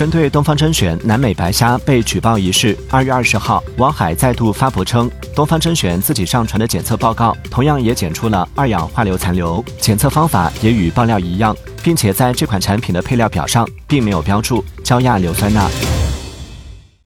针对东方甄选南美白虾被举报一事二月二十号王海再度发博称东方甄选自己上传的检测报告同样也检出了二氧化硫残留检测方法也与爆料一样并且在这款产品的配料表上并没有标注焦亚硫酸钠。